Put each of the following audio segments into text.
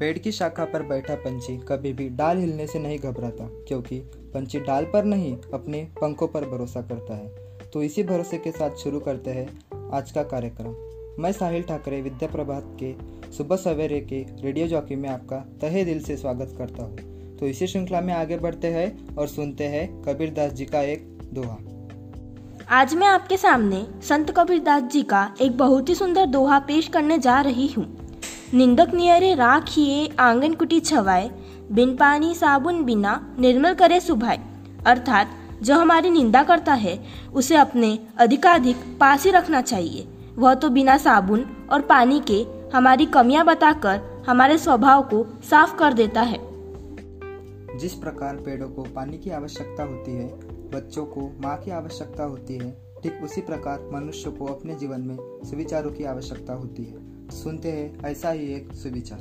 पेड़ की शाखा पर बैठा पंछी कभी भी डाल हिलने से नहीं घबराता, क्योंकि पंछी डाल पर नहीं, अपने पंखों पर भरोसा करता है। तो इसी भरोसे के साथ शुरू करते हैं आज का कार्यक्रम। मैं साहिल ठाकरे, विद्या प्रभात के सुबह सवेरे के रेडियो जॉकी में आपका तहे दिल से स्वागत करता हूँ। तो इसी श्रृंखला में आगे बढ़ते हैं और सुनते हैं कबीर दास जी का एक दोहा। आज मैं आपके सामने संत कबीरदास जी का एक बहुत ही सुंदर दोहा पेश करने जा रही हूँ। निंदक नियरे राखिए आँगन कुटी छवाए, बिन पानी साबुन बिना निर्मल करे सुभाए। अर्थात, जो हमारी निंदा करता है, उसे अपने अधिकाधिक पास ही रखना चाहिए। वह तो बिना साबुन और पानी के हमारी कमियाँ बताकर हमारे स्वभाव को साफ़ कर देता है। जिस प्रकार पेड़ों को पानी की आवश्यकता होती है, बच्चों को माँ की आवश्यकता होती है, ठीक उसी प्रकार मनुष्य को अपने जीवन में सुविचारों की आवश्यकता होती है। सुनते हैं ऐसा ही एक सुविचार।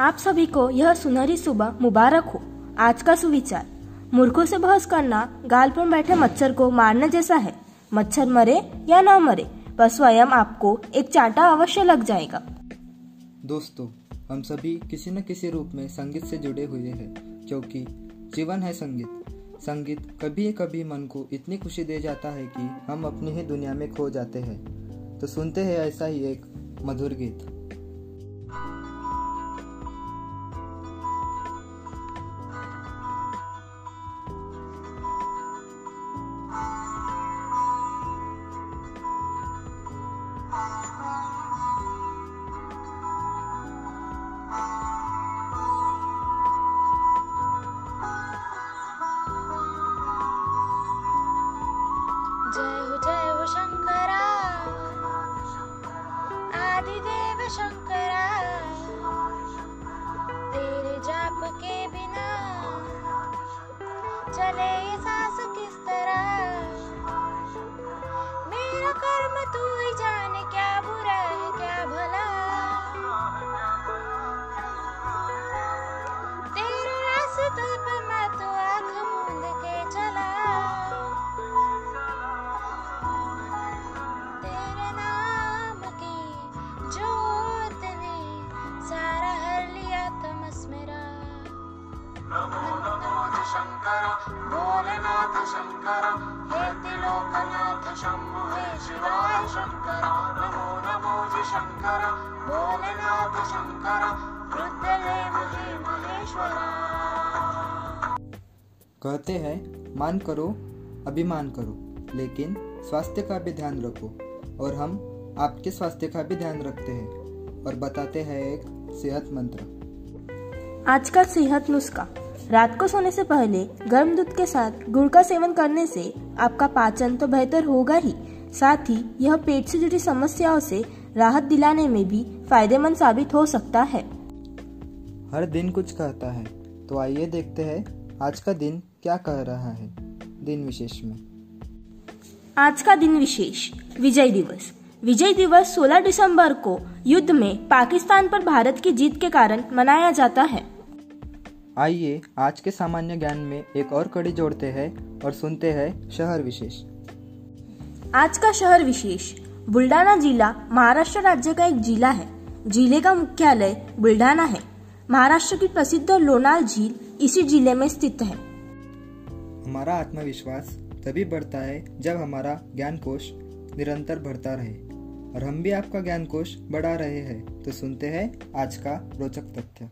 आप सभी को यह सुनहरी सुबह मुबारक हो। आज का सुविचार मूर्खों से बहस करना गाल पर बैठे मच्छर को मारने जैसा है। मच्छर मरे या ना मरे पर स्वयं आपको एक चांटा अवश्य लग जाएगा। दोस्तों हम सभी किसी न किसी रूप में संगीत से जुड़े हुए हैं क्योंकि जीवन है संगीत। संगीत कभी कभी मन को इतनी खुशी दे जाता है कि हम अपनी ही दुनिया में खो जाते हैं। तो सुनते हैं ऐसा ही एक मधुर गीत। चले ये सांस किस तरह? मेरा कर्म तू ही जान, क्या बुरा है, क्या भला हे त्रिलोकनाथ शंभु हे शिवाय शंकर नमो नमो जी शंकर भोलेनाथ शंकर रुद्रदेव हे महेश्वरा। कहते हैं मान करो अभिमान करो लेकिन स्वास्थ्य का भी ध्यान रखो और हम आपके स्वास्थ्य का भी ध्यान रखते हैं और बताते हैं एक सेहत मंत्र। आज का सेहत नुस्खा। रात को सोने से पहले गर्म दूध के साथ गुड़ का सेवन करने से आपका पाचन तो बेहतर होगा ही। साथ ही यह पेट से जुड़ी समस्याओं से राहत दिलाने में भी फ़ायदेमंद साबित हो सकता है। हर दिन कुछ कहता है तो आइए देखते हैं आज का दिन क्या कह रहा है। दिन विशेष में। आज का दिन विशेष विजय दिवस। विजय दिवस 16 दिसंबर को युद्ध में पाकिस्तान पर भारत की जीत के कारण मनाया जाता है। आइए आज के सामान्य ज्ञान में एक और कड़ी जोड़ते हैं और सुनते हैं शहर विशेष। आज का शहर विशेष बुल्डाना जिला महाराष्ट्र राज्य का एक जिला है। ज़िले का मुख्यालय बुल्डाना है। महाराष्ट्र की प्रसिद्ध लोनाल झील इसी ज़िले में स्थित है। हमारा आत्मविश्वास तभी बढ़ता है जब हमारा ज्ञान कोश निरंतर बढ़ता रहे। और हम भी आपका ज्ञान कोश बढ़ा रहे हैं। तो सुनते हैं आज का रोचक तथ्य।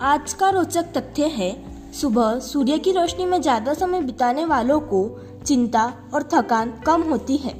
आज का रोचक तथ्य है, सुबह सूर्य की रोशनी में ज़्यादा समय बिताने वालों को चिंता और थकान कम होती है।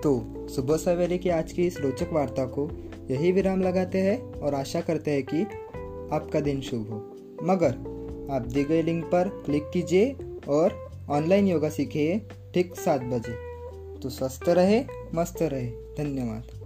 तो सुबह सवेरे की आज की इस रोचक वार्ता को यही विराम लगाते हैं और आशा करते हैं कि आपका दिन शुभ हो। मगर, आप दी गई लिंक पर क्लिक कीजिए और ऑनलाइन योगा सीखिए ठीक सात बजे। तो स्वस्थ रहे, मस्त रहे। धन्यवाद।